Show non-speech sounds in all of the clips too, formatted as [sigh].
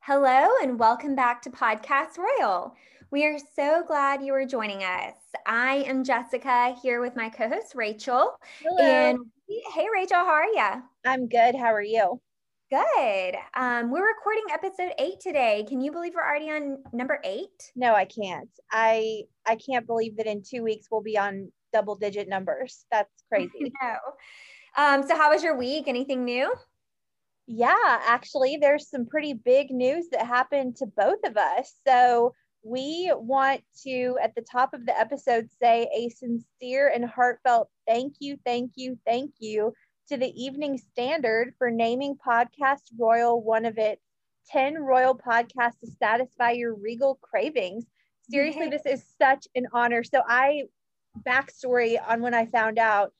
Hello, and welcome back to Podcast Royal. We are so glad you are joining us. I am Jessica here with my co host Rachel. Hello. And hey, Rachel, how are you? I'm good. How are you? Good. Um, we're recording episode eight today. Can you believe we're already on number eight? No, I can't. I I can't believe that in two weeks we'll be on double digit numbers. That's crazy. no. Um, so how was your week? Anything new? Yeah, actually, there's some pretty big news that happened to both of us. So we want to, at the top of the episode, say a sincere and heartfelt thank you, thank you, thank you to the Evening Standard for naming Podcast Royal one of its 10 royal podcasts to satisfy your regal cravings. Seriously, this is such an honor. So I backstory on when I found out,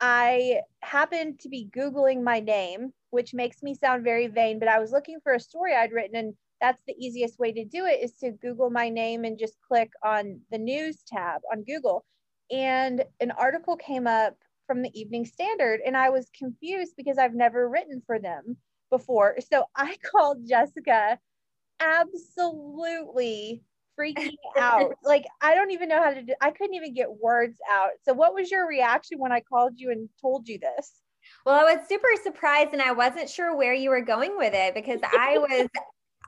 I happened to be Googling my name, which makes me sound very vain, but I was looking for a story I'd written, and that's the easiest way to do it is to Google my name and just click on the news tab on Google. And an article came up from the Evening Standard, and I was confused because I've never written for them before. So I [laughs] called Jessica absolutely freaking [laughs] out. like I don't even know how to do I couldn't even get words out. So what was your reaction when I called you and told you this? Well, I was super surprised and I wasn't sure where you were going with it because I [laughs] was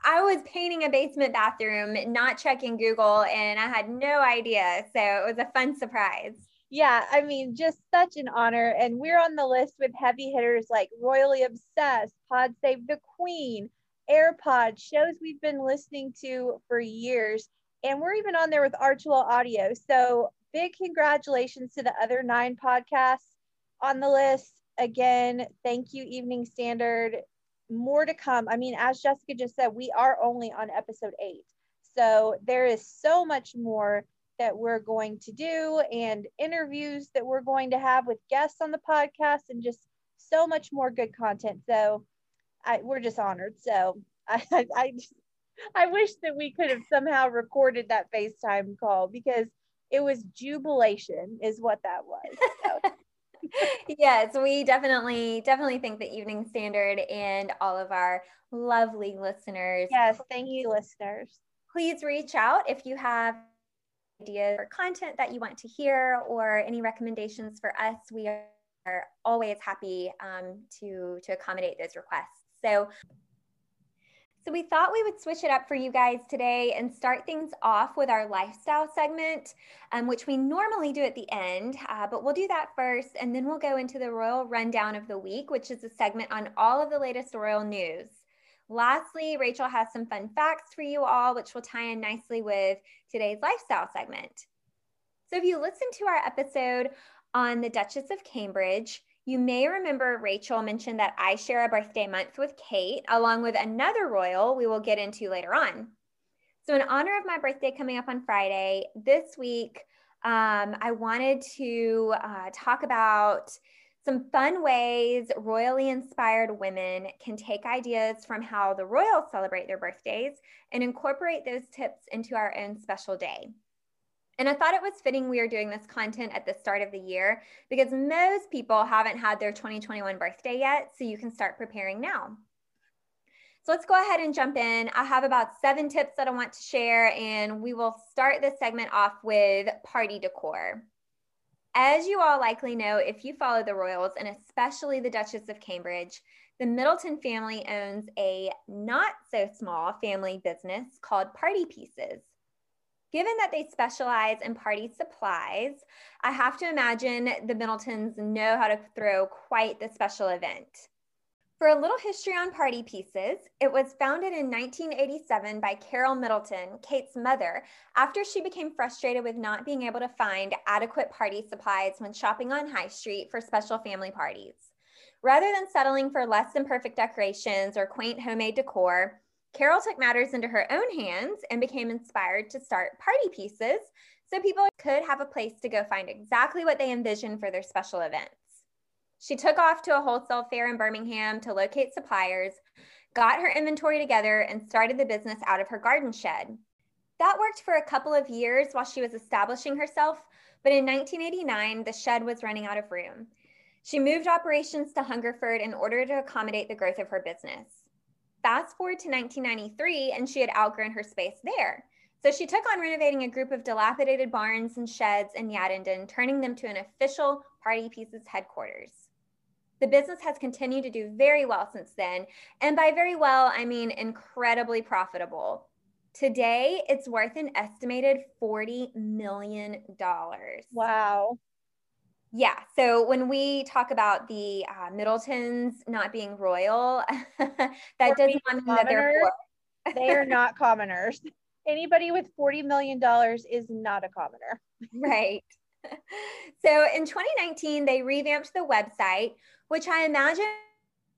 I was painting a basement bathroom, not checking Google, and I had no idea. So it was a fun surprise. Yeah, I mean, just such an honor. And we're on the list with heavy hitters like Royally Obsessed, Pod Save the Queen, HeirPod, shows we've been listening to for years. And we're even on there with Archewell Audio. So big congratulations to the other nine podcasts on the list. Again, thank you, Evening Standard. More to come. I mean, as Jessica just said, we are only on episode eight. So there is so much more that we're going to do and interviews that we're going to have with guests on the podcast and just so much more good content. So I, we're just honored. So [laughs] I, I, I I wish that we could have somehow recorded that FaceTime call because it was jubilation, is what that was. So. [laughs] yes, we definitely, definitely think the Evening Standard and all of our lovely listeners. Yes, thank you, listeners. Please reach out if you have ideas or content that you want to hear or any recommendations for us. We are always happy um, to to accommodate those requests. So so we thought we would switch it up for you guys today and start things off with our lifestyle segment, um, which we normally do at the end, uh, but we'll do that first and then we'll go into the Royal Rundown of the Week, which is a segment on all of the latest Royal news. Lastly, Rachel has some fun facts for you all, which will tie in nicely with today's lifestyle segment. So if you listen to our episode on the Duchess of Cambridge, you may remember Rachel mentioned that I share a birthday month with Kate, along with another royal we will get into later on. So, in honor of my birthday coming up on Friday, this week, um, I wanted to uh, talk about some fun ways royally inspired women can take ideas from how the royals celebrate their birthdays and incorporate those tips into our own special day. And I thought it was fitting we are doing this content at the start of the year because most people haven't had their 2021 birthday yet, so you can start preparing now. So let's go ahead and jump in. I have about seven tips that I want to share, and we will start this segment off with party decor. As you all likely know, if you follow the royals, and especially the Duchess of Cambridge, the Middleton family owns a not so small family business called Party Pieces. Given that they specialize in party supplies, I have to imagine the Middletons know how to throw quite the special event. For a little history on Party Pieces, it was founded in 1987 by Carol Middleton, Kate's mother, after she became frustrated with not being able to find adequate party supplies when shopping on High Street for special family parties. Rather than settling for less than perfect decorations or quaint homemade decor, Carol took matters into her own hands and became inspired to start Party Pieces so people could have a place to go find exactly what they envisioned for their special events. She took off to a wholesale fair in Birmingham to locate suppliers, got her inventory together, and started the business out of her garden shed. That worked for a couple of years while she was establishing herself, but in 1989, the shed was running out of room. She moved operations to Hungerford in order to accommodate the growth of her business. Fast forward to 1993, and she had outgrown her space there. So she took on renovating a group of dilapidated barns and sheds in Yattendon, turning them to an official Party Pieces headquarters. The business has continued to do very well since then. And by very well, I mean incredibly profitable. Today, it's worth an estimated $40 million. Wow. Yeah. So when we talk about the uh, Middletons not being royal, [laughs] that does not mean that they're poor. they are not [laughs] commoners. Anybody with $40 million is not a commoner. right. [laughs] So in 2019, they revamped the website which I imagine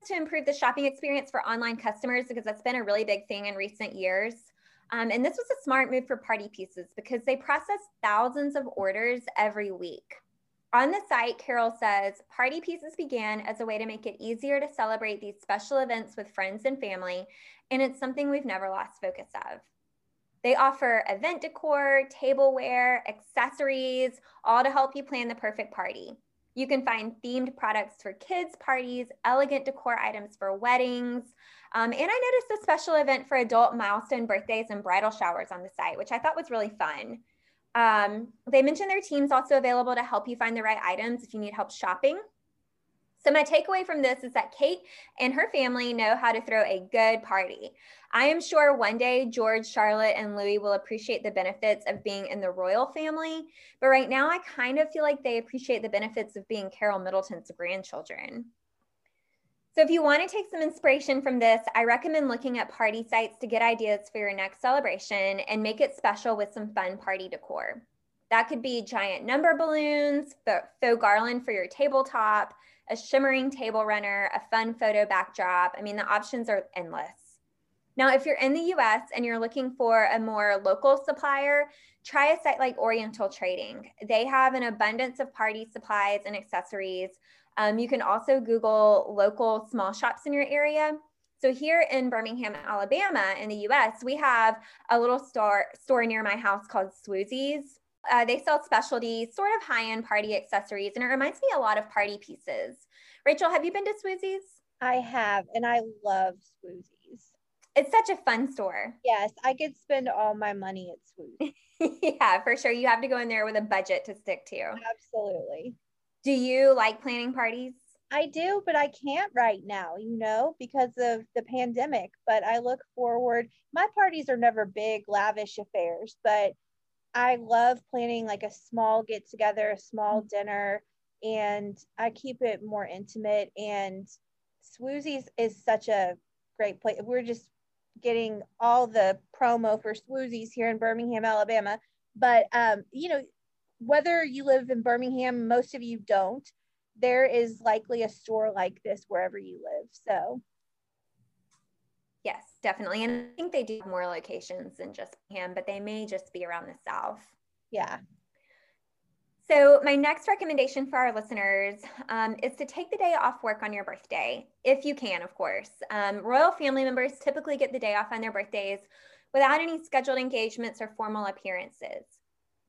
to improve the shopping experience for online customers because that's been a really big thing in recent years. Um, and this was a smart move for Party Pieces because they process thousands of orders every week. On the site, Carol says Party Pieces began as a way to make it easier to celebrate these special events with friends and family, and it's something we've never lost focus of. They offer event decor, tableware, accessories, all to help you plan the perfect party. You can find themed products for kids' parties, elegant decor items for weddings. Um, and I noticed a special event for adult milestone birthdays and bridal showers on the site, which I thought was really fun. Um, they mentioned their team's also available to help you find the right items if you need help shopping. So, my takeaway from this is that Kate and her family know how to throw a good party. I am sure one day George, Charlotte, and Louis will appreciate the benefits of being in the royal family. But right now, I kind of feel like they appreciate the benefits of being Carol Middleton's grandchildren. So, if you want to take some inspiration from this, I recommend looking at party sites to get ideas for your next celebration and make it special with some fun party decor. That could be giant number balloons, faux garland for your tabletop, a shimmering table runner, a fun photo backdrop. I mean, the options are endless. Now, if you're in the US and you're looking for a more local supplier, try a site like Oriental Trading. They have an abundance of party supplies and accessories. Um, you can also Google local small shops in your area. So here in Birmingham, Alabama, in the US, we have a little store store near my house called Swoozies. Uh, they sell specialty, sort of high end party accessories, and it reminds me a lot of party pieces. Rachel, have you been to Swoozies? I have, and I love Swoozies. It's such a fun store. Yes, I could spend all my money at Swoozies. [laughs] yeah, for sure. You have to go in there with a budget to stick to. Absolutely. Do you like planning parties? I do, but I can't right now, you know, because of the pandemic. But I look forward. My parties are never big, lavish affairs, but I love planning like a small get together, a small dinner, and I keep it more intimate. And Swoozies is such a great place. We're just getting all the promo for Swoozies here in Birmingham, Alabama. But um, you know, whether you live in Birmingham, most of you don't. There is likely a store like this wherever you live. So Yes, definitely. And I think they do more locations than just him, but they may just be around the South. Yeah. So, my next recommendation for our listeners um, is to take the day off work on your birthday, if you can, of course. Um, royal family members typically get the day off on their birthdays without any scheduled engagements or formal appearances.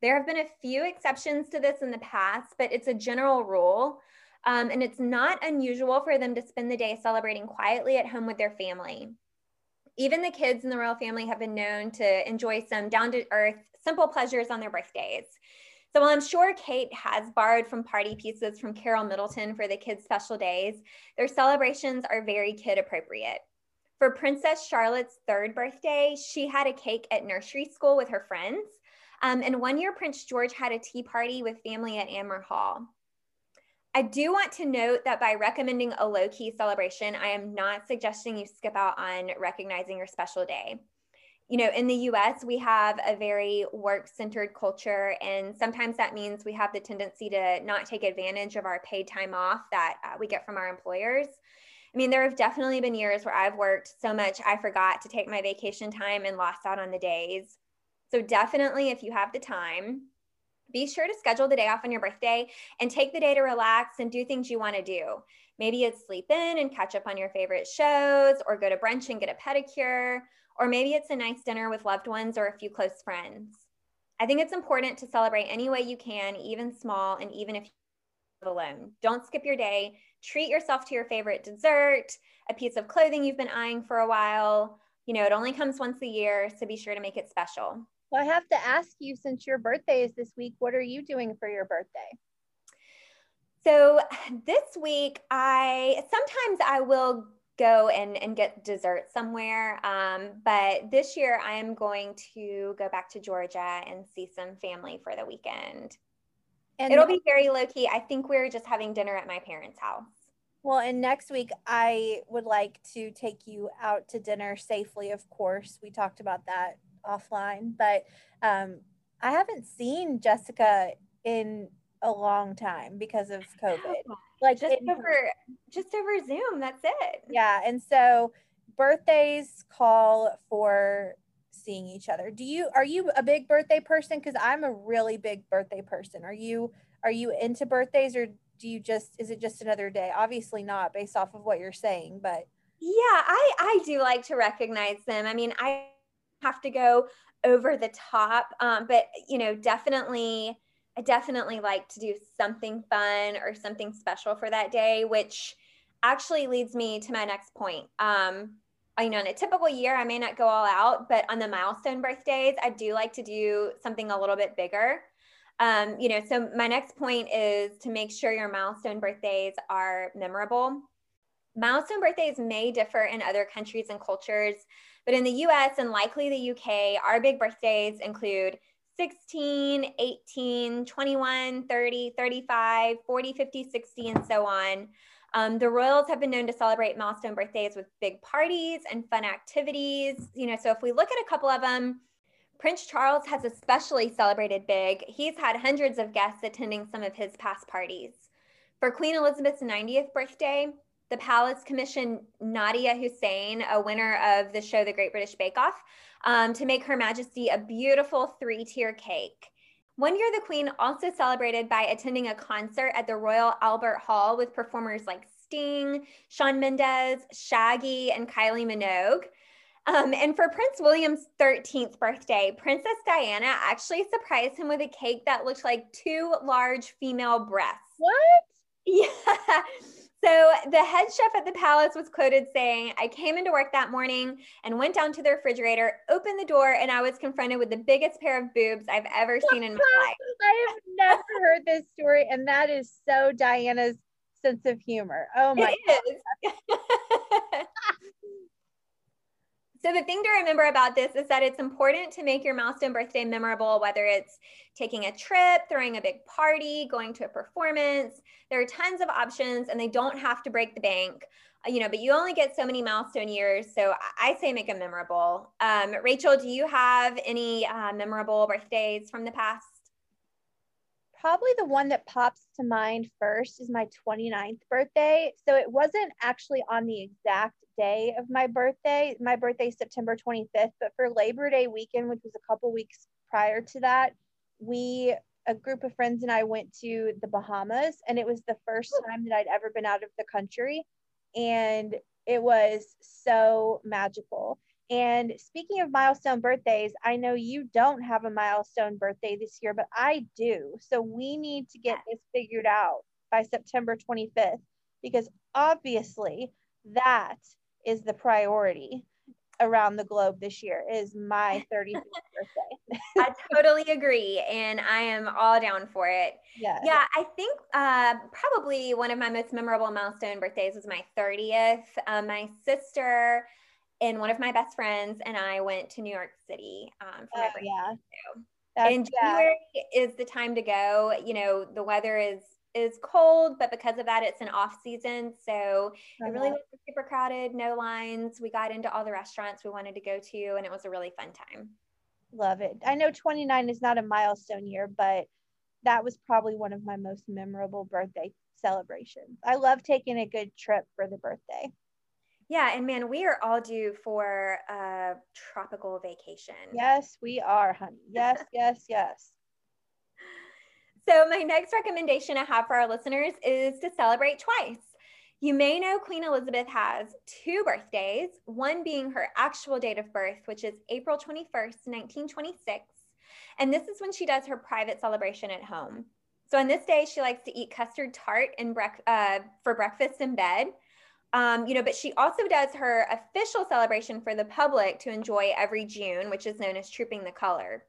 There have been a few exceptions to this in the past, but it's a general rule. Um, and it's not unusual for them to spend the day celebrating quietly at home with their family. Even the kids in the royal family have been known to enjoy some down to earth, simple pleasures on their birthdays. So while I'm sure Kate has borrowed from party pieces from Carol Middleton for the kids' special days, their celebrations are very kid appropriate. For Princess Charlotte's third birthday, she had a cake at nursery school with her friends. Um, and one year, Prince George had a tea party with family at Anmer Hall. I do want to note that by recommending a low key celebration, I am not suggesting you skip out on recognizing your special day. You know, in the US, we have a very work centered culture, and sometimes that means we have the tendency to not take advantage of our paid time off that uh, we get from our employers. I mean, there have definitely been years where I've worked so much I forgot to take my vacation time and lost out on the days. So, definitely, if you have the time, be sure to schedule the day off on your birthday and take the day to relax and do things you want to do. Maybe it's sleep in and catch up on your favorite shows, or go to brunch and get a pedicure, or maybe it's a nice dinner with loved ones or a few close friends. I think it's important to celebrate any way you can, even small, and even if you're alone. Don't skip your day. Treat yourself to your favorite dessert, a piece of clothing you've been eyeing for a while. You know, it only comes once a year, so be sure to make it special. Well, I have to ask you since your birthday is this week, what are you doing for your birthday? So this week, I sometimes I will go and, and get dessert somewhere. Um, but this year, I am going to go back to Georgia and see some family for the weekend. And it'll be very low key. I think we're just having dinner at my parents' house. Well, and next week, I would like to take you out to dinner safely, of course. We talked about that offline, but um, I haven't seen Jessica in a long time because of COVID. Like just in, over just over Zoom. That's it. Yeah, and so birthdays call for seeing each other. Do you are you a big birthday person? Because I'm a really big birthday person. Are you are you into birthdays or do you just is it just another day? Obviously not based off of what you're saying, but yeah, I I do like to recognize them. I mean, I have to go over the top. Um, but you know, definitely, I definitely like to do something fun or something special for that day, which actually leads me to my next point. Um, you know, in a typical year, I may not go all out, but on the milestone birthdays, I do like to do something a little bit bigger. Um, you know, so my next point is to make sure your milestone birthdays are memorable. Milestone birthdays may differ in other countries and cultures. But in the US and likely the UK, our big birthdays include 16, 18, 21, 30, 35, 40, 50, 60, and so on. Um, the royals have been known to celebrate milestone birthdays with big parties and fun activities. You know, so if we look at a couple of them, Prince Charles has especially celebrated big. He's had hundreds of guests attending some of his past parties. For Queen Elizabeth's 90th birthday, the Palace commissioned Nadiya Hussain, a winner of the show The Great British Bake Off, um, to make Her Majesty a beautiful three tier cake. One year, the Queen also celebrated by attending a concert at the Royal Albert Hall with performers like Sting, Shawn Mendes, Shaggy, and Kylie Minogue. Um, and for Prince William's 13th birthday, Princess Diana actually surprised him with a cake that looked like two large female breasts. What? [laughs] Yeah. So the head chef at the palace was quoted saying, I came into work that morning and went down to the refrigerator, opened the door, and I was confronted with the biggest pair of boobs I've ever [laughs] seen in my life. I have never heard this story, and that is so Diana's sense of humor. Oh my god. [laughs] So, the thing to remember about this is that it's important to make your milestone birthday memorable, whether it's taking a trip, throwing a big party, going to a performance. There are tons of options and they don't have to break the bank, uh, you know, but you only get so many milestone years. So, I say make them memorable. Um, Rachel, do you have any uh, memorable birthdays from the past? Probably the one that pops to mind first is my 29th birthday. So, it wasn't actually on the exact day of my birthday. My birthday is September 25th, but for Labor Day weekend, which was a couple weeks prior to that, we a group of friends and I went to the Bahamas and it was the first time that I'd ever been out of the country and it was so magical. And speaking of milestone birthdays, I know you don't have a milestone birthday this year, but I do. So we need to get this figured out by September 25th because obviously that is the priority. around the globe this year is my [laughs] 35th birthday. I totally agree. And I am all down for it. Yeah. Yeah. I think uh, probably one of my most memorable milestone birthdays was my 30th. Uh, my sister and one of my best friends and I went to New York City um, for my oh, birthday. Yeah. That's, and January yeah. is the time to go. You know, the weather is is cold, but because of that, it's an off season. So it really uh-huh. was super crowded, no lines. We got into all the restaurants we wanted to go to, and it was a really fun time. Love it. I know 29 is not a milestone year, but that was probably one of my most memorable birthday celebrations. I love taking a good trip for the birthday. Yeah, and man, we are all due for a tropical vacation. Yes, we are, honey. Yes, [laughs] yes, yes. So, my next recommendation I have for our listeners is to celebrate twice. You may know Queen Elizabeth has two birthdays, one being her actual date of birth, which is April 21st, 1926. And this is when she does her private celebration at home. So, on this day, she likes to eat custard tart in brec- uh, for breakfast in bed. Um, you know, but she also does her official celebration for the public to enjoy every June, which is known as Trooping the Color.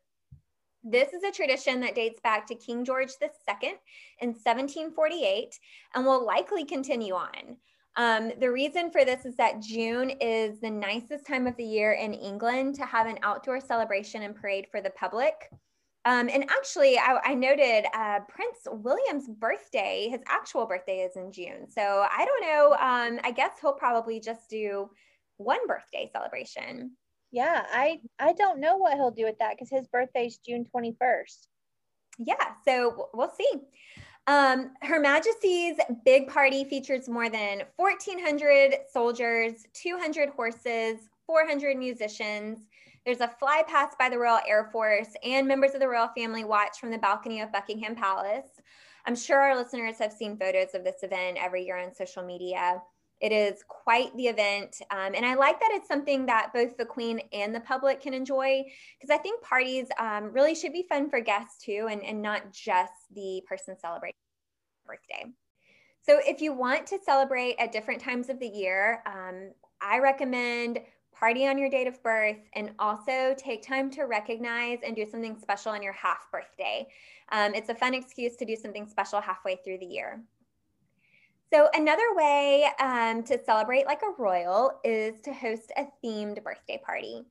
This is a tradition that dates back to King George II in 1748 and will likely continue on. Um, the reason for this is that June is the nicest time of the year in England to have an outdoor celebration and parade for the public. Um, and actually, I, I noted uh, Prince William's birthday, his actual birthday is in June. So I don't know. Um, I guess he'll probably just do one birthday celebration yeah i i don't know what he'll do with that because his birthday's june 21st yeah so we'll see. Um, her majesty's big party features more than 1400 soldiers 200 horses 400 musicians. There's a fly past by the royal air force and members of the royal family watch from the balcony of buckingham palace. I'm sure our listeners have seen photos of this event every year on social media it is quite the event. Um, and I like that it's something that both the Queen and the public can enjoy because I think parties um, really should be fun for guests too and, and not just the person celebrating birthday. So if you want to celebrate at different times of the year, um, I recommend party on your date of birth and also take time to recognize and do something special on your half birthday. Um, it's a fun excuse to do something special halfway through the year. So, another way um, to celebrate like a royal is to host a themed birthday party.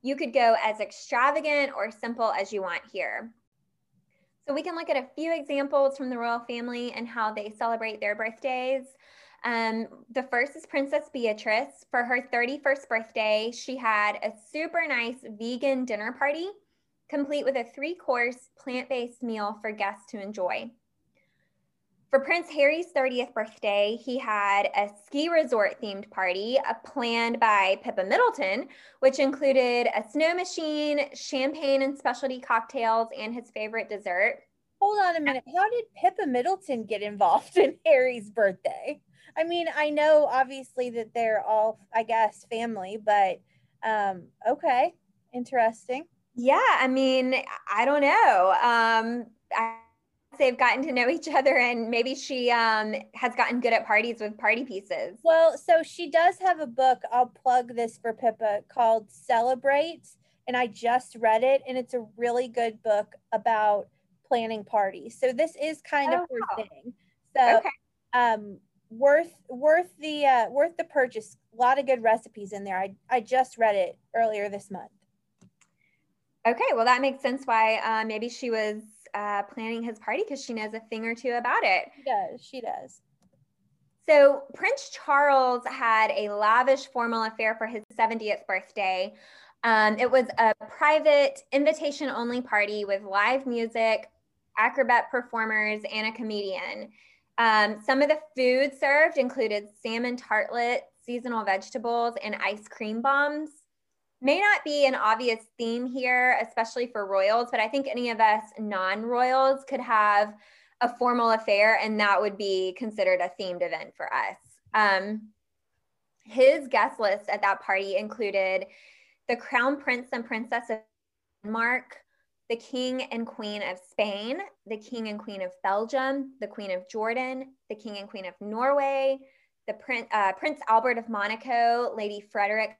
You could go as extravagant or simple as you want here. So, we can look at a few examples from the royal family and how they celebrate their birthdays. Um, the first is Princess Beatrice. For her 31st birthday, she had a super nice vegan dinner party, complete with a three course plant based meal for guests to enjoy. For Prince Harry's 30th birthday, he had a ski resort themed party uh, planned by Pippa Middleton, which included a snow machine, champagne and specialty cocktails, and his favorite dessert. Hold on a minute. How did Pippa Middleton get involved [laughs] in Harry's birthday? I mean, I know obviously that they're all, I guess, family, but um, okay, interesting. Yeah, I mean, I don't know. Um, I they've gotten to know each other and maybe she um, has gotten good at parties with party pieces. Well, so she does have a book. I'll plug this for Pippa called Celebrate. And I just read it and it's a really good book about planning parties. So this is kind oh, of her wow. thing. So okay. um worth worth the uh worth the purchase. A lot of good recipes in there. I I just read it earlier this month. Okay, well that makes sense why uh, maybe she was uh, planning his party because she knows a thing or two about it. She does. She does. So, Prince Charles had a lavish formal affair for his 70th birthday. Um, it was a private, invitation only party with live music, acrobat performers, and a comedian. Um, some of the food served included salmon tartlets, seasonal vegetables, and ice cream bombs may not be an obvious theme here, especially for royals, but I think any of us non royals could have a formal affair and that would be considered a themed event for us. Um, his guest list at that party included the crown prince and princess of Denmark, the king and queen of Spain, the king and queen of Belgium, the queen of Jordan, the king and queen of Norway, the prince, uh, Prince Albert of Monaco, Lady Frederick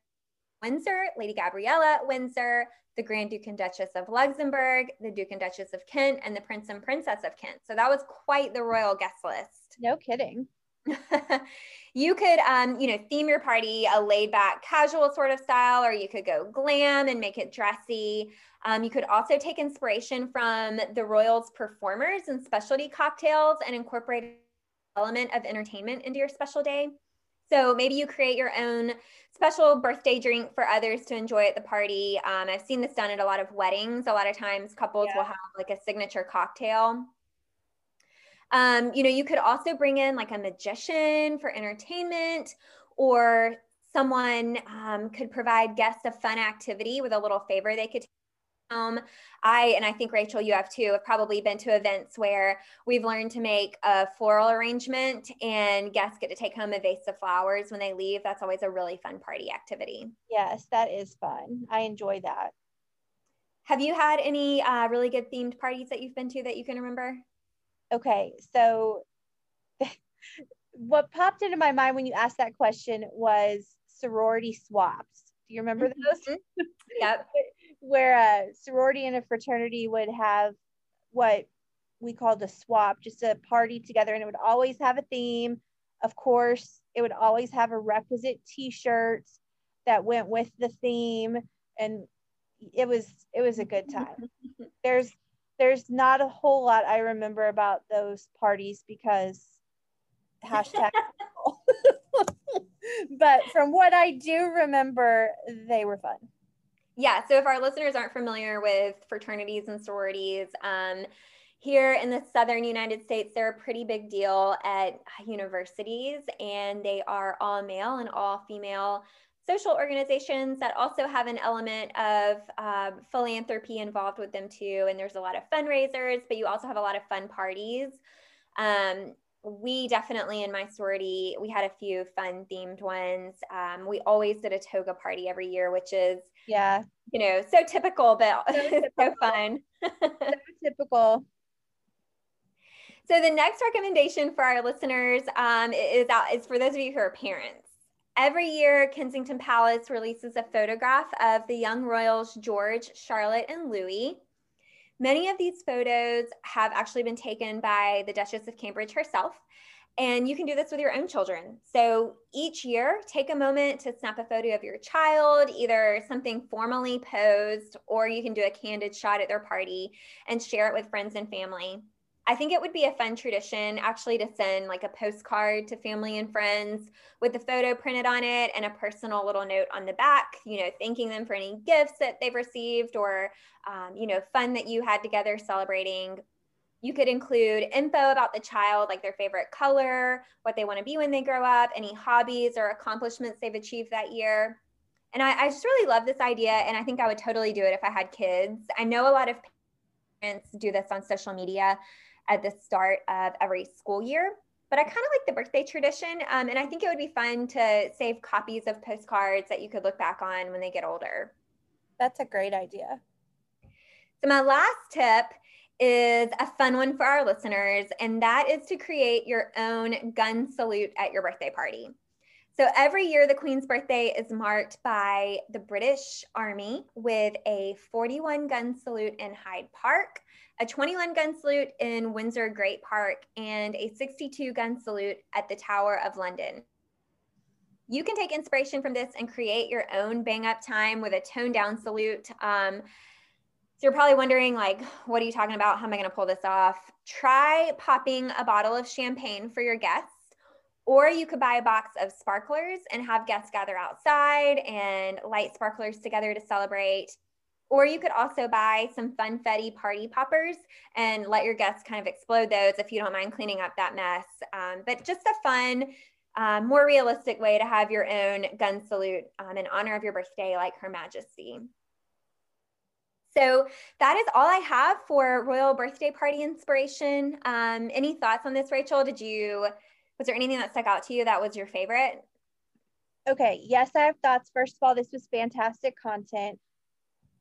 Windsor, Lady Gabriella Windsor, the Grand Duke and Duchess of Luxembourg, the Duke and Duchess of Kent, and the Prince and Princess of Kent. So that was quite the royal guest list. No kidding. [laughs] you could, um, you know, theme your party a laid back, casual sort of style, or you could go glam and make it dressy. Um, you could also take inspiration from the royals' performers and specialty cocktails and incorporate element of entertainment into your special day. So maybe you create your own special birthday drink for others to enjoy at the party. Um, I've seen this done at a lot of weddings. A lot of times couples yeah. will have like a signature cocktail. Um, you know, you could also bring in like a magician for entertainment or someone um, could provide guests a fun activity with a little favor they could home. I, and I think Rachel, you have too, have probably been to events where we've learned to make a floral arrangement and guests get to take home a vase of flowers when they leave. That's always a really fun party activity. Yes, that is fun. I enjoy that. Have you had any uh, really good themed parties that you've been to that you can remember? Okay, so [laughs] what popped into my mind when you asked that question was sorority swaps. Do you remember those? Mm-hmm. yep. [laughs] where a sorority and a fraternity would have what we called a swap, just a party together, and it would always have a theme. Of course, it would always have a requisite t-shirt that went with the theme, and it was it was a good time. [laughs] there's there's not a whole lot I remember about those parties because hashtag [laughs] [laughs] but from what I do remember, they were fun. Yeah. So if our listeners aren't familiar with fraternities and sororities, um, here in the southern United States, they're a pretty big deal at universities, and they are all male and all female social organizations that also have an element of uh, philanthropy involved with them too. And there's a lot of fundraisers, but you also have a lot of fun parties. Um, we definitely in my sorority we had a few fun themed ones um, we always did a toga party every year which is yeah you know so typical but so, [laughs] typical. so fun so [laughs] typical so the next recommendation for our listeners um, is out is for those of you who are parents every year kensington palace releases a photograph of the young royals george charlotte and louis Many of these photos have actually been taken by the Duchess of Cambridge herself. And you can do this with your own children. So each year, take a moment to snap a photo of your child, either something formally posed, or you can do a candid shot at their party and share it with friends and family. I think it would be a fun tradition actually to send like a postcard to family and friends with the photo printed on it and a personal little note on the back, you know, thanking them for any gifts that they've received or, um, you know, fun that you had together celebrating. You could include info about the child, like their favorite color, what they want to be when they grow up, any hobbies or accomplishments they've achieved that year. And I, I just really love this idea. And I think I would totally do it if I had kids. I know a lot of parents do this on social media at the start of every school year. But I kind of like the birthday tradition. Um, and I think it would be fun to save copies of postcards that you could look back on when they get older. That's a great idea. So, my last tip is a fun one for our listeners, and that is to create your own gun salute at your birthday party. So every year, the Queen's birthday is marked by the British Army with a 41 gun salute in Hyde Park, a 21 gun salute in Windsor Great Park, and a 62 gun salute at the Tower of London. You can take inspiration from this and create your own bang up time with a toned down salute. Um, you're probably wondering, like, what are you talking about? How am I going to pull this off? Try popping a bottle of champagne for your guests or you could buy a box of sparklers and have guests gather outside and light sparklers together to celebrate. Or you could also buy some funfetti party poppers and let your guests kind of explode those if you don't mind cleaning up that mess. Um, but just a fun, uh, more realistic way to have your own gun salute um, in honor of your birthday, like Her Majesty. So that is all I have for royal birthday party inspiration. Um, any thoughts on this, Rachel? Did you was there anything that stuck out to you that was your favorite? Okay, yes, I have thoughts. First of all, this was fantastic content.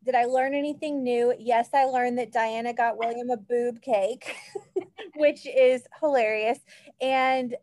Did I learn anything new? Yes, I learned that Diana got William a boob cake, [laughs] which is hilarious. And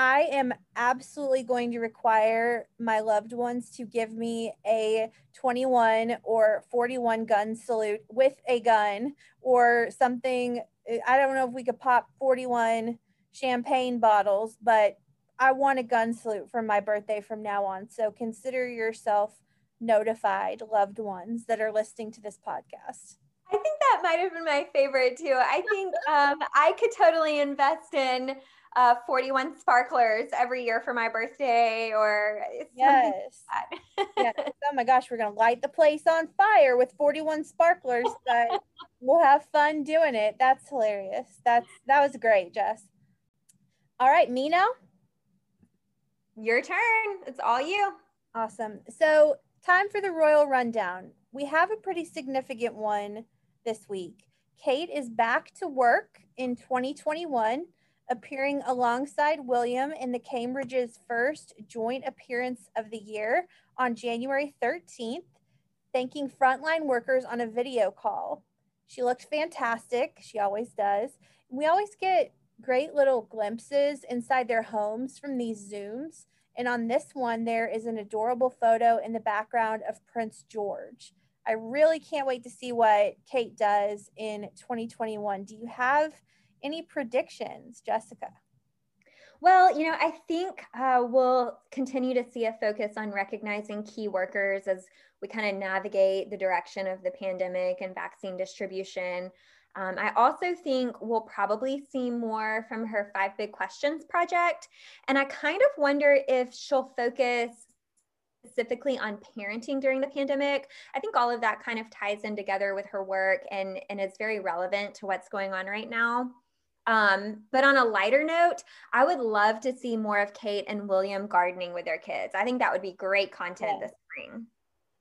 I am absolutely going to require my loved ones to give me a 21 or 41 gun salute with a gun or something. I don't know if we could pop 41 champagne bottles, but I want a gun salute for my birthday from now on. So consider yourself notified, loved ones that are listening to this podcast. I think that might have been my favorite too. I think um, I could totally invest in uh, 41 sparklers every year for my birthday or yes. Like yes. [laughs] Oh my gosh, we're going to light the place on fire with 41 sparklers. [laughs] But we'll have fun doing it. That's hilarious. That's that was great, Jess. All right, me now. Your turn. It's all you. Awesome. So, time for the royal rundown. We have a pretty significant one this week. Kate is back to work in 2021 appearing alongside William in the Cambridge's first joint appearance of the year on January 13th, thanking frontline workers on a video call. She looked fantastic. She always does. We always get great little glimpses inside their homes from these Zooms. And on this one, there is an adorable photo in the background of Prince George. I really can't wait to see what Kate does in 2021. Do you have any predictions, Jessica? Well, you know, I think uh, we'll continue to see a focus on recognizing key workers as we kind of navigate the direction of the pandemic and vaccine distribution. Um, I also think we'll probably see more from her Five Big Questions project. And I kind of wonder if she'll focus specifically on parenting during the pandemic. I think all of that kind of ties in together with her work and, and is very relevant to what's going on right now. Um, but on a lighter note, I would love to see more of Kate and William gardening with their kids. I think that would be great content this spring.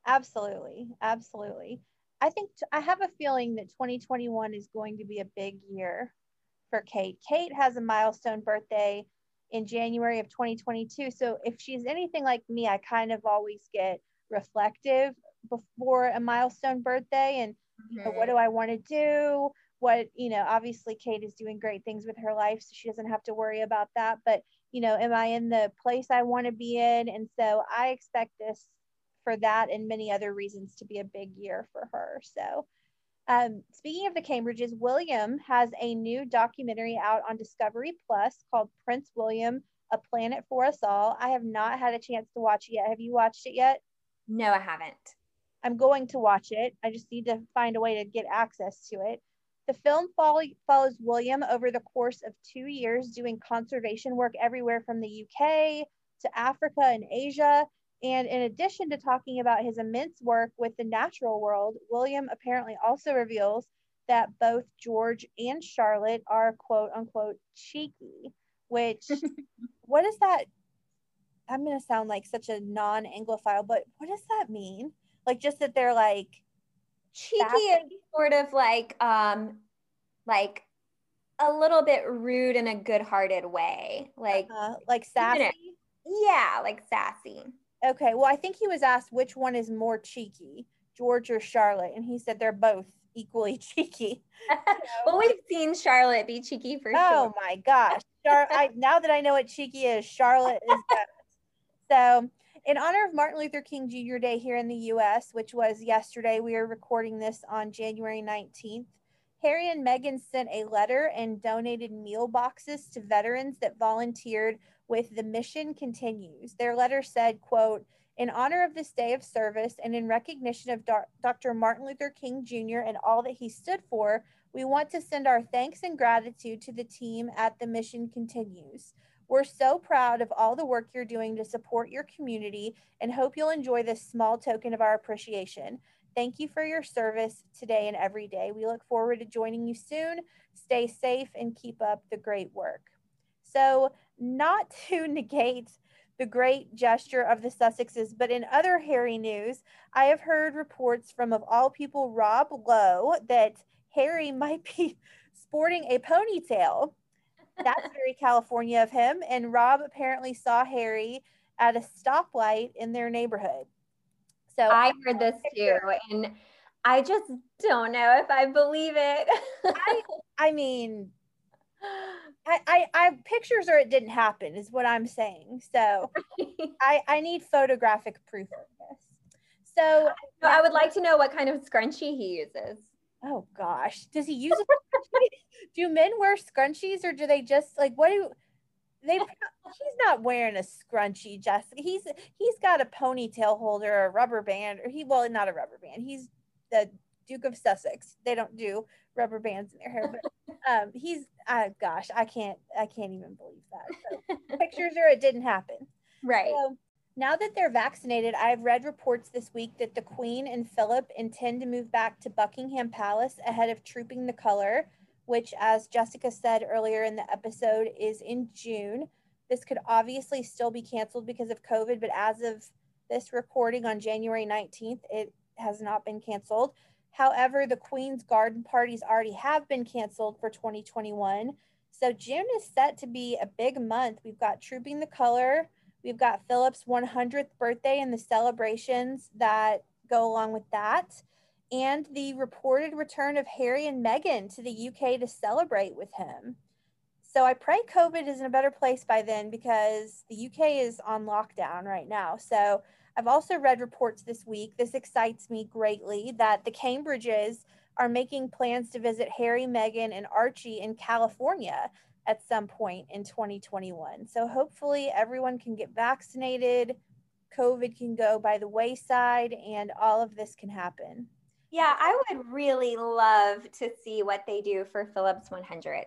Absolutely. Absolutely. I think t- I have a feeling that 2021 is going to be a big year for Kate. Kate has a milestone birthday in January of 2022. So if she's anything like me, I kind of always get reflective before a milestone birthday and mm-hmm. you know, what do I want to do? What you know obviously kate is doing great things with her life so she doesn't have to worry about that. But you know am i in the place i want to be in? And so i expect this for that and many other reasons to be a big year for her. So um, speaking of the cambridges william has a new documentary out on discovery plus called prince william a planet for us all. I have not had a chance to watch it yet. Have you watched it yet? No i haven't. I'm going to watch it. I just need to find a way to get access to it the film follows William over the course of two years doing conservation work everywhere from the UK to Africa and Asia. And in addition to talking about his immense work with the natural world, William apparently also reveals that both George and Charlotte are quote unquote cheeky, which, [laughs] what does that? I'm going to sound like such a non Anglophile, but what does that mean? Like, just that they're like, cheeky is sort of like um like a little bit rude in a good-hearted way like uh, like sassy? Yeah like sassy. Okay well i think he was asked which one is more cheeky george or charlotte and he said they're both equally [laughs] cheeky. [laughs] Well we've seen charlotte be cheeky for sure. oh sure. my gosh. Char- I, now that i know what cheeky is charlotte is [laughs] best. So in honor of Martin Luther King Jr. Day here in the US, which was yesterday, we are recording this on January 19th. Harry and Meghan sent a letter and donated meal boxes to veterans that volunteered with The Mission Continues. Their letter said, quote, in honor of this day of service and in recognition of Dr. Martin Luther King Jr. and all that he stood for, we want to send our thanks and gratitude to the team at The Mission Continues. We're so proud of all the work you're doing to support your community and hope you'll enjoy this small token of our appreciation. Thank you for your service today and every day. We look forward to joining you soon. Stay safe and keep up the great work. So, not [laughs] to negate the great gesture of the Sussexes, but in other Harry news, I have heard reports from, of all people, Rob Lowe that Harry [laughs] might be sporting a ponytail. That's very California of him. And Rob apparently saw Harry at a stoplight in their neighborhood. So I heard this [laughs] too. And I just don't know if I believe it. I, I mean, I, I, I pictures or it didn't happen is what I'm saying. So [laughs] I, I need photographic proof of this. So I would like to know what kind of scrunchie he uses. Oh gosh, does he use? Do men wear scrunchies or do they just like what do they? He's not wearing a scrunchie, Jessica. He's he's got a ponytail holder, a rubber band, or he well not a rubber band. He's the Duke of Sussex. They don't do rubber bands in their hair, but [laughs] um, he's uh, gosh, I can't I can't even believe that. So, [laughs] pictures or it didn't happen. Right. So, now that they're vaccinated, I've read reports this week that the Queen and Philip intend to move back to Buckingham Palace ahead of Trooping the Color, which, as Jessica said earlier in the episode, is in June. This could obviously still be canceled because of COVID, but as of this recording on January 19th, it has not been canceled. However, the Queen's garden parties already have been canceled for 2021. So June is set to be a big month. We've got Trooping the Color, we've got Philip's 100th birthday and the celebrations that go along with that, and the reported return of Harry and Meghan to the UK to celebrate with him. So I pray COVID is in a better place by then because the UK is on lockdown right now. So I've also read reports this week, this excites me greatly, that the Cambridges are making plans to visit Harry, Meghan, and Archie in California at some point in 2021. So hopefully everyone can get vaccinated, COVID can go by the wayside, and all of this can happen. Yeah, I would really love to see what they do for Philip's 100.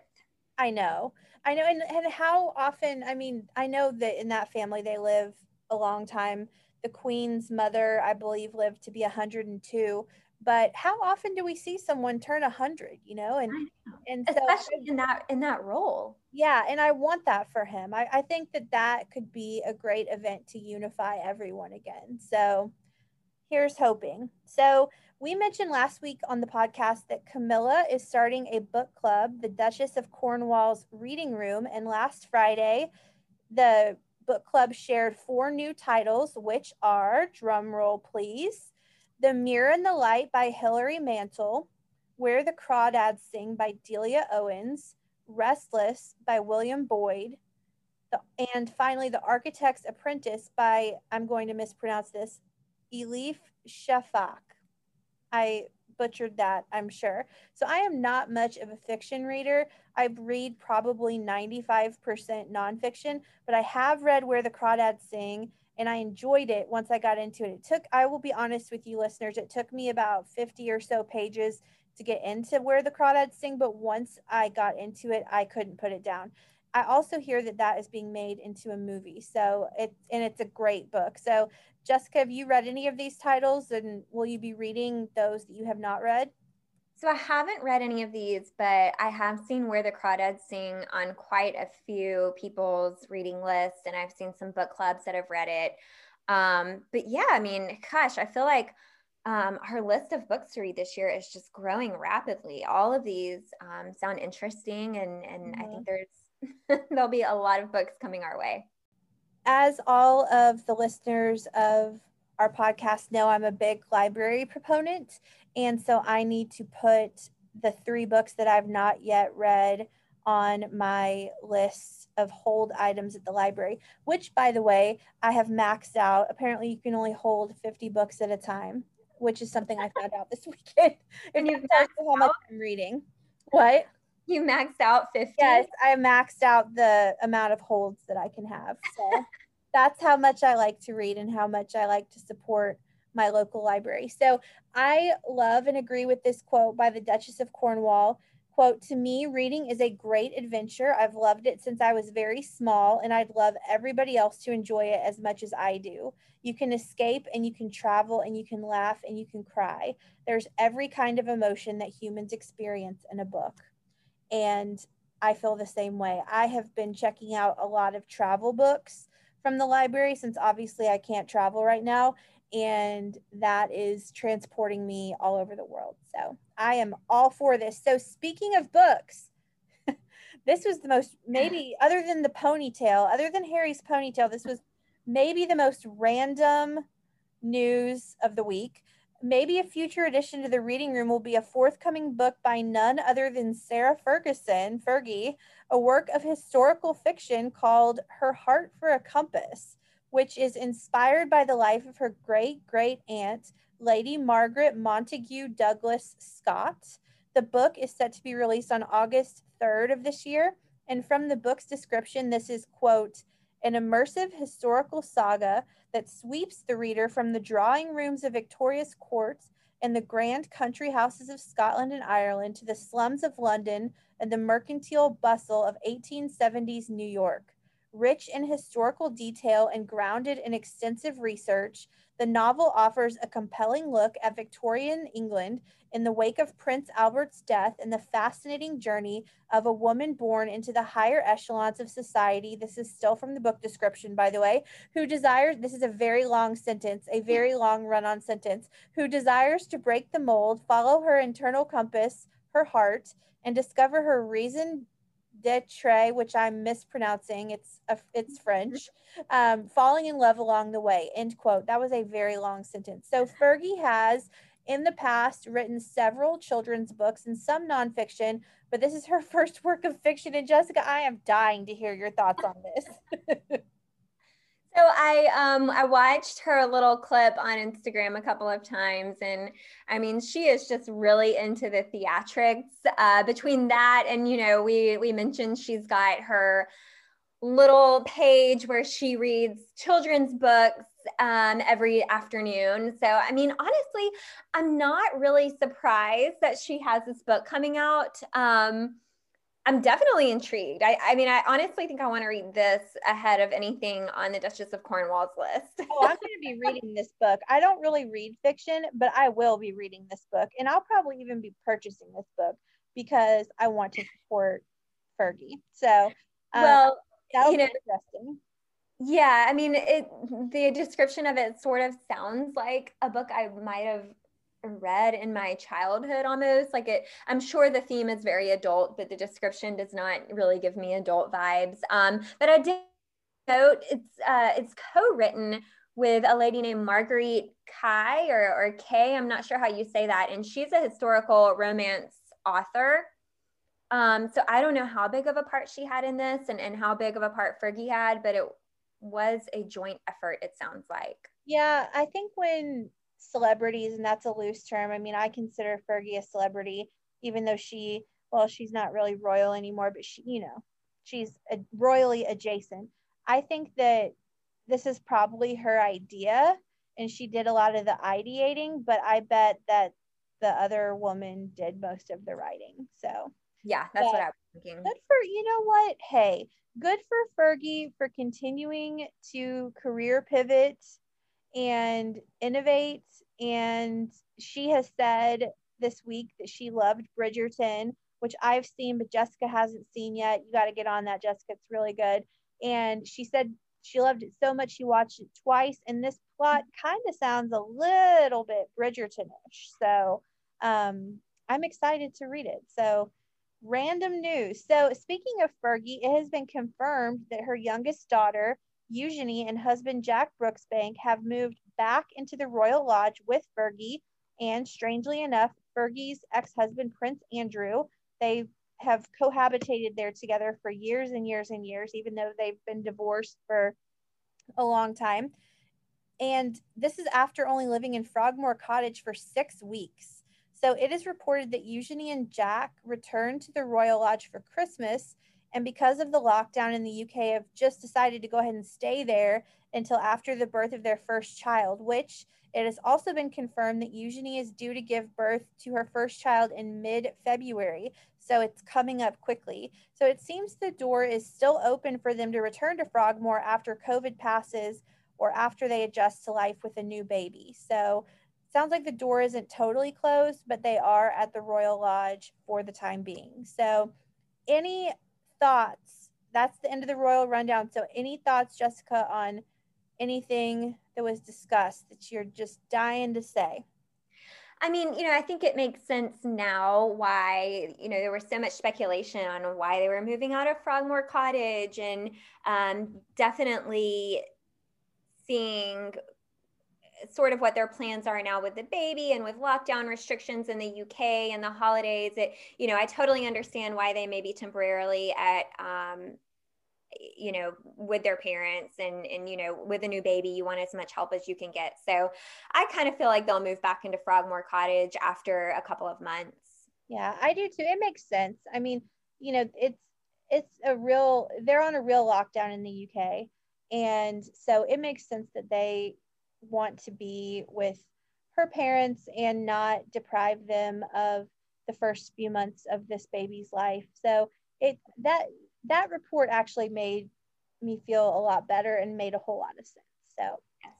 I know. I know. And, and how often, I mean, I know that in that family they live a long time the queen's mother, I believe, lived to be 102. But how often do we see someone turn 100? You know, and know. and especially in that in that role. Yeah, and I want that for him. I, I think that that could be a great event to unify everyone again. So here's hoping. So we mentioned last week on the podcast that Camilla is starting a book club, the Duchess of Cornwall's Reading Room, and last Friday, the book club shared four new titles, which are, drumroll please, The Mirror and the Light by Hilary Mantel, Where the Crawdads Sing by Delia Owens, Restless by William Boyd, and finally The Architect's Apprentice by, I'm going to mispronounce this, Elif Shafak. I butchered that, I'm sure. So I am not much of a fiction reader. I read probably 95% nonfiction, but I have read Where the Crawdads Sing and I enjoyed it once I got into it. It took, I will be honest with you listeners, it took me about 50 or so pages to get into Where the Crawdads Sing, but once I got into it, I couldn't put it down. I also hear that that is being made into a movie. So it's and it's a great book. So Jessica, have you read any of these titles and will you be reading those that you have not read? So I haven't read any of these, but I have seen Where the Crawdads Sing on quite a few people's reading lists, and I've seen some book clubs that have read it. Um, but yeah, I mean, gosh, I feel like um, our list of books to read this year is just growing rapidly. All of these um, sound interesting, and and mm-hmm. I think there's [laughs] there'll be a lot of books coming our way as all of the listeners of our podcast know, I'm a big library proponent. And so I need to put the three books that I've not yet read on my list of hold items at the library, which, by the way, I have maxed out. Apparently, you can only hold 50 books at a time, which is something I found out this [laughs] weekend. and you've maxed how much I'm reading. What? You maxed out 50? Yes, I maxed out the amount of holds that I can have. So [laughs] that's how much I like to read and how much I like to support my local library. So I love and agree with this quote by the Duchess of Cornwall. Quote, to me, reading is a great adventure. I've loved it since I was very small, and I'd love everybody else to enjoy it as much as I do. You can escape and you can travel and you can laugh and you can cry. There's every kind of emotion that humans experience in a book and I feel the same way. I have been checking out a lot of travel books from the library since obviously I can't travel right now. And that is transporting me all over the world. So I am all for this. So, speaking of books, [laughs] this was the most, maybe other than the ponytail, other than Harry's ponytail, this was maybe the most random news of the week. Maybe a future addition to the reading room will be a forthcoming book by none other than Sarah Ferguson, Fergie, a work of historical fiction called Her Heart for a Compass, which is inspired by the life of her great great aunt, Lady Margaret Montague Douglas Scott. The book is set to be released on August 3rd of this year. And from the book's description, this is, quote, an immersive historical saga that sweeps the reader from the drawing rooms of Victoria's courts and the grand country houses of Scotland and Ireland to the slums of London and the mercantile bustle of 1870s New York. Rich in historical detail and grounded in extensive research, the novel offers a compelling look at Victorian England in the wake of Prince Albert's death and the fascinating journey of a woman born into the higher echelons of society. This is still from the book description, by the way, who desires, this is a very long sentence, a very long run on sentence, who desires to break the mold, follow her internal compass, her heart, and discover her reason d'etre, which I'm mispronouncing. It's a, it's French. Um, falling in love along the way. End quote. That was a very long sentence. So Fergie has in the past written several children's books and some nonfiction, but this is her [laughs] first work of fiction. And Jessica, I am dying to hear your thoughts on this. [laughs] So I um I watched her little clip on Instagram a couple of times, and I mean she is just really into the theatrics. Uh, between that and you know we we mentioned she's got her little page where she reads children's books um, every afternoon. So I mean honestly, I'm not really surprised that she has this book coming out. Um, I'm definitely intrigued. I, I mean, I honestly think I want to read this ahead of anything on the Duchess of Cornwall's list. oh, I'm going to be reading this book. I don't really read fiction, but I will be reading this book. And I'll probably even be purchasing this book because I want to support Fergie. So, um, well, you know, interesting. Yeah, I mean, it the description of it sort of sounds like a book I might have read in my childhood almost like it i'm sure the theme is very adult but the description does not really give me adult vibes um, but i did note it's uh, it's co-written with a lady named marguerite kai or, or kay i'm not sure how you say that and she's a historical romance author. Um, so i don't know how big of a part she had in this and, and how big of a part fergie had but it was a joint effort it sounds like. Yeah i think when celebrities, and that's a loose term. I mean, I consider Fergie a celebrity, even though she, well, she's not really royal anymore, but she, you know, she's a, royally adjacent. I think that this is probably her idea, and she did a lot of the ideating, but I bet that the other woman did most of the writing. So, yeah, that's what I was thinking. Good for, you know what? Hey, good for Fergie for continuing to career pivot and innovate. And she has said this week that she loved Bridgerton, which I've seen, but Jessica hasn't seen yet. You got to get on that, Jessica. It's really good. And she said she loved it so much she watched it twice. And this plot kind of sounds a little bit Bridgertonish. So um, I'm excited to read it. So random news. So speaking of Fergie, it has been confirmed that her youngest daughter Eugenie and husband Jack Brooksbank have moved back into the Royal Lodge with Fergie. And strangely enough, Fergie's ex husband, Prince Andrew, they have cohabitated there together for years and years and years, even though they've been divorced for a long time. And this is after only living in Frogmore Cottage for six weeks. So it is reported that Eugenie and Jack returned to the Royal Lodge for Christmas and because of the lockdown in the UK, have just decided to go ahead and stay there until after the birth of their first child, which it has also been confirmed that Eugenie is due to give birth to her first child in mid February. So it's coming up quickly. So it seems the door is still open for them to return to Frogmore after COVID passes or after they adjust to life with a new baby. So sounds like the door isn't totally closed, but they are at the Royal Lodge for the time being. So any thoughts? That's the end of the royal rundown. So, any thoughts, Jessica, on anything that was discussed that you're just dying to say? I mean, you know, I think it makes sense now why, you know, there was so much speculation on why they were moving out of Frogmore Cottage and um, definitely seeing sort of what their plans are now with the baby and with lockdown restrictions in the UK and the holidays. It, you know, I totally understand why they may be temporarily at, um, you know, with their parents and, and, you know, with a new baby, you want as much help as you can get. So I kind of feel like they'll move back into Frogmore Cottage after a couple of months. Yeah, I do too. It makes sense. I mean, you know, it's, it's a real, they're on a real lockdown in the UK. And so it makes sense that they want to be with her parents and not deprive them of the first few months of this baby's life. So it that that report actually made me feel a lot better and made a whole lot of sense. So yes.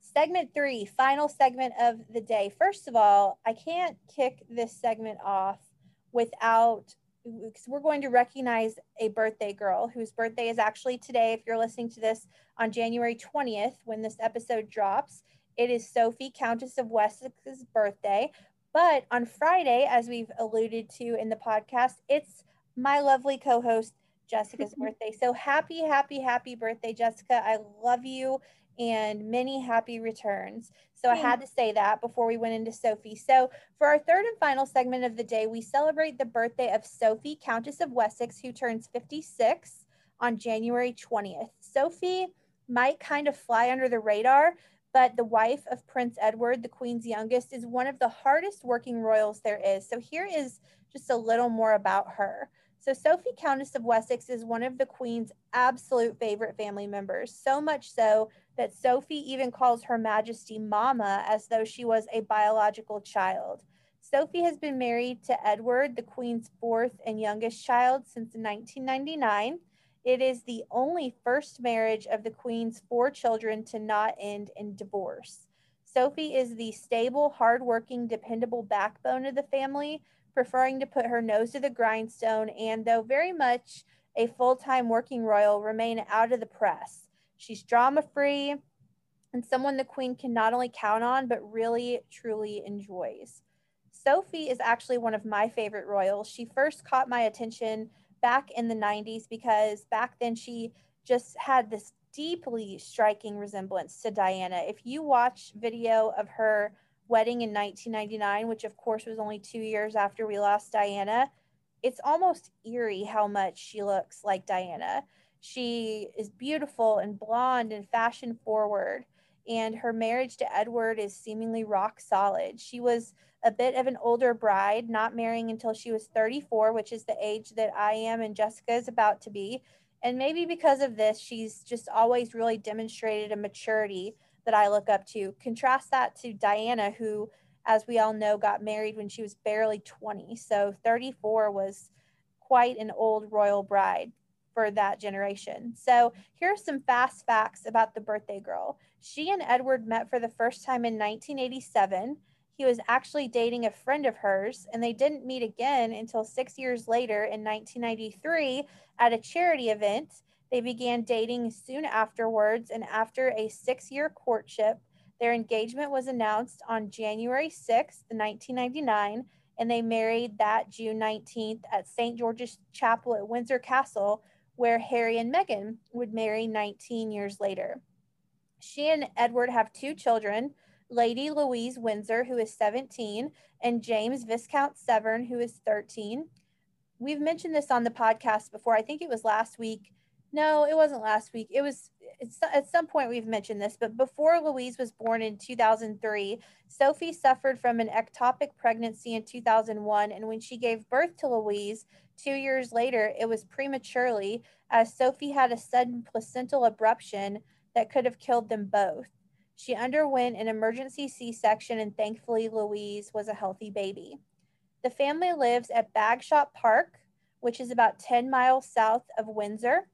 Segment three, final segment of the day. First of all, I can't kick this segment off without because we're going to recognize a birthday girl whose birthday is actually today. If you're listening to this on January 20th, when this episode drops, it is Sophie, Countess of Wessex's birthday. But on Friday, as we've alluded to in the podcast, it's my lovely co host, Jessica's [laughs] birthday. So happy, happy, happy birthday, Jessica. I love you and many happy returns. So I had to say that before we went into Sophie. So for our third and final segment of the day, we celebrate the birthday of Sophie, Countess of Wessex, who turns 56 on January 20th. Sophie might kind of fly under the radar, but the wife of Prince Edward, the Queen's youngest, is one of the hardest working royals there is. So here is just a little more about her. So, Sophie, Countess of Wessex, is one of the Queen's absolute favorite family members, so much so that Sophie even calls Her Majesty Mama as though she was a biological child. Sophie has been married to Edward, the Queen's fourth and youngest child, since 1999. It is the only first marriage of the Queen's four children to not end in divorce. Sophie is the stable, hardworking, dependable backbone of the family, preferring to put her nose to the grindstone and, though very much a full time working royal, remain out of the press. She's drama free and someone the queen can not only count on, but really, truly enjoys. Sophie is actually one of my favorite royals. She first caught my attention back in the 90s because back then she just had this deeply striking resemblance to Diana. If you watch video of her wedding in 1999, which of course was only two years after we lost Diana, it's almost eerie how much she looks like Diana. She is beautiful and blonde and fashion forward, and her marriage to Edward is seemingly rock solid. She was a bit of an older bride, not marrying until she was 34, which is the age that I am and Jessica is about to be. And maybe because of this, she's just always really demonstrated a maturity that I look up to. Contrast that to Diana, who, as we all know, got married when she was barely 20. So 34 was quite an old royal bride for that generation. So here are some fast facts about the birthday girl. She and Edward met for the first time in 1987. He was actually dating a friend of hers, and they didn't meet again until six years later in 1993 at a charity event they began dating soon afterwards, and after a six year courtship, their engagement was announced on January 6th, 1999, and they married that June 19th at St. George's Chapel at Windsor Castle, where Harry and Meghan would marry 19 years later. She and Edward have two children Lady Louise Windsor, who is 17, and James Viscount Severn, who is 13. We've mentioned this on the podcast before. I think it was last week no, it wasn't last week. It was at some point we've mentioned this, but before Louise was born in 2003, Sophie suffered from an ectopic pregnancy in 2001. And when she gave birth to Louise two years later, it was prematurely, as Sophie had a sudden placental abruption that could have killed them both. She underwent an emergency C section, and thankfully, Louise was a healthy baby. The family lives at Bagshot Park, which is about 10 miles south of Windsor.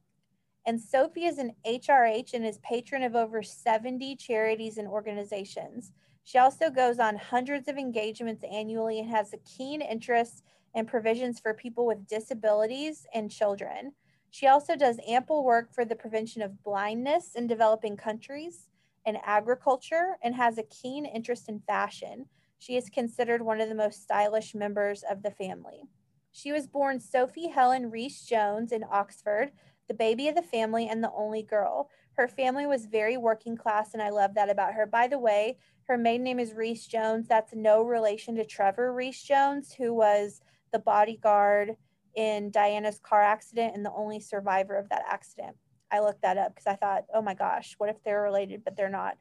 And Sophie is an HRH and is patron of over 70 charities and organizations. She also goes on hundreds of engagements annually and has a keen interest in provisions for people with disabilities and children. She also does ample work for the prevention of blindness in developing countries and agriculture and has a keen interest in fashion. She is considered one of the most stylish members of the family. She was born Sophie Helen Rhys Jones in Oxford the baby of the family and the only girl. Her family was very working class, and I love that about her. By the way, her maiden name is Rhys Jones. That's no relation to Trevor Rees Jones, who was the bodyguard in Diana's car accident and the only survivor of that accident. I looked that up because I thought, oh my gosh, what if they're related, but they're not.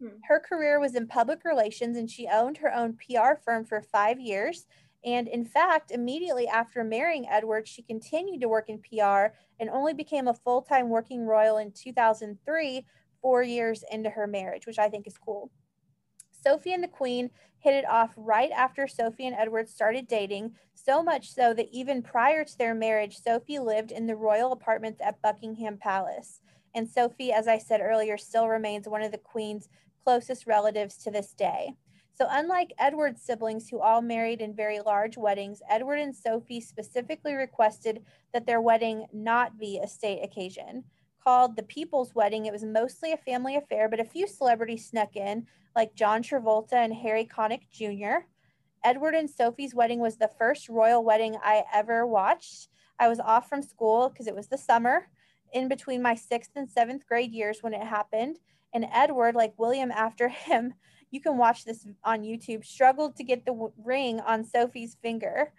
Hmm. Her career was in public relations and she owned her own PR firm for five years. And in fact, immediately after marrying Edward, she continued to work in PR and only became a full time working royal in 2003, four years into her marriage, which I think is cool. Sophie and the Queen hit it off right after Sophie and Edward started dating, so much so that even prior to their marriage, Sophie lived in the royal apartments at Buckingham Palace. And Sophie, as I said earlier, still remains one of the Queen's closest relatives to this day. So, unlike Edward's siblings, who all married in very large weddings, Edward and Sophie specifically requested that their wedding not be a state occasion. Called the People's Wedding, it was mostly a family affair, but a few celebrities snuck in, like John Travolta and Harry Connick Jr. Edward and Sophie's wedding was the first royal wedding I ever watched. I was off from school because it was the summer in between my sixth and seventh grade years when it happened. And Edward, like William after [laughs] him, you can watch this on YouTube, struggled to get the ring on Sophie's finger.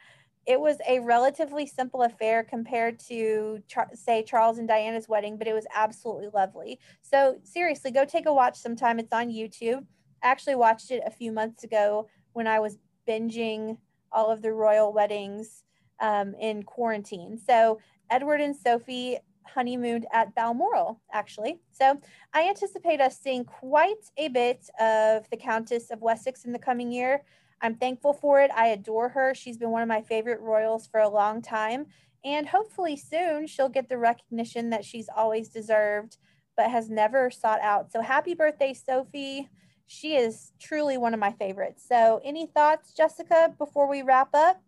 It was a relatively simple affair compared to, say, Charles and Diana's wedding, but it was absolutely lovely. So, seriously, go take a watch sometime. It's on YouTube I actually watched it a few months ago when I was binging all of the royal weddings um, in quarantine. So Edward and Sophie honeymooned at Balmoral, actually. So I anticipate us seeing quite a bit of the Countess of Wessex in the coming year. I'm thankful for it. I adore her. She's been one of my favorite royals for a long time. And hopefully soon she'll get the recognition that she's always deserved, but has never sought out. So happy birthday, Sophie she is truly one of my favorites. So, any thoughts, Jessica, before we wrap up?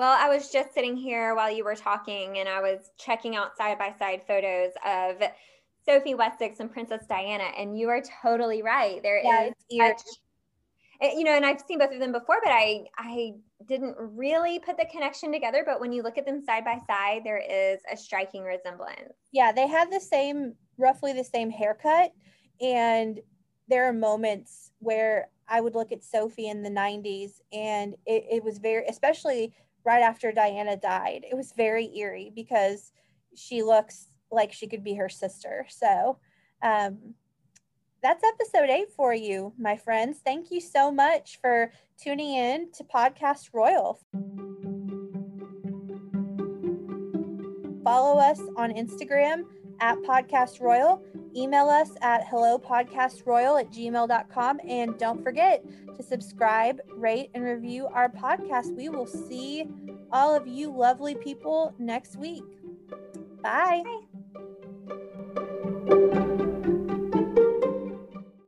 Well, I was just sitting here while you were talking and I was checking out side by side photos of Sophie Wessex and Princess Diana, and you are totally right. There yeah, is such, eh, you know, and I've seen both of them before, but I I didn't really put the connection together. But when you look at them side by side, there is a striking resemblance. Yeah, they had the same, roughly the same haircut, and there are moments where I would look at Sophie in the 90s and it, it was very, especially right after Diana died, it was very eerie because she looks like she could be her sister. So, um, that's episode eight for you, my friends. Thank you so much for tuning in to Podcast Royal. Follow us on Instagram at Podcast Royal email us at hellopodcastroyal at gmail.com. And don't forget to subscribe, rate, and review our podcast. We will see all of you lovely people next week. Bye. Bye.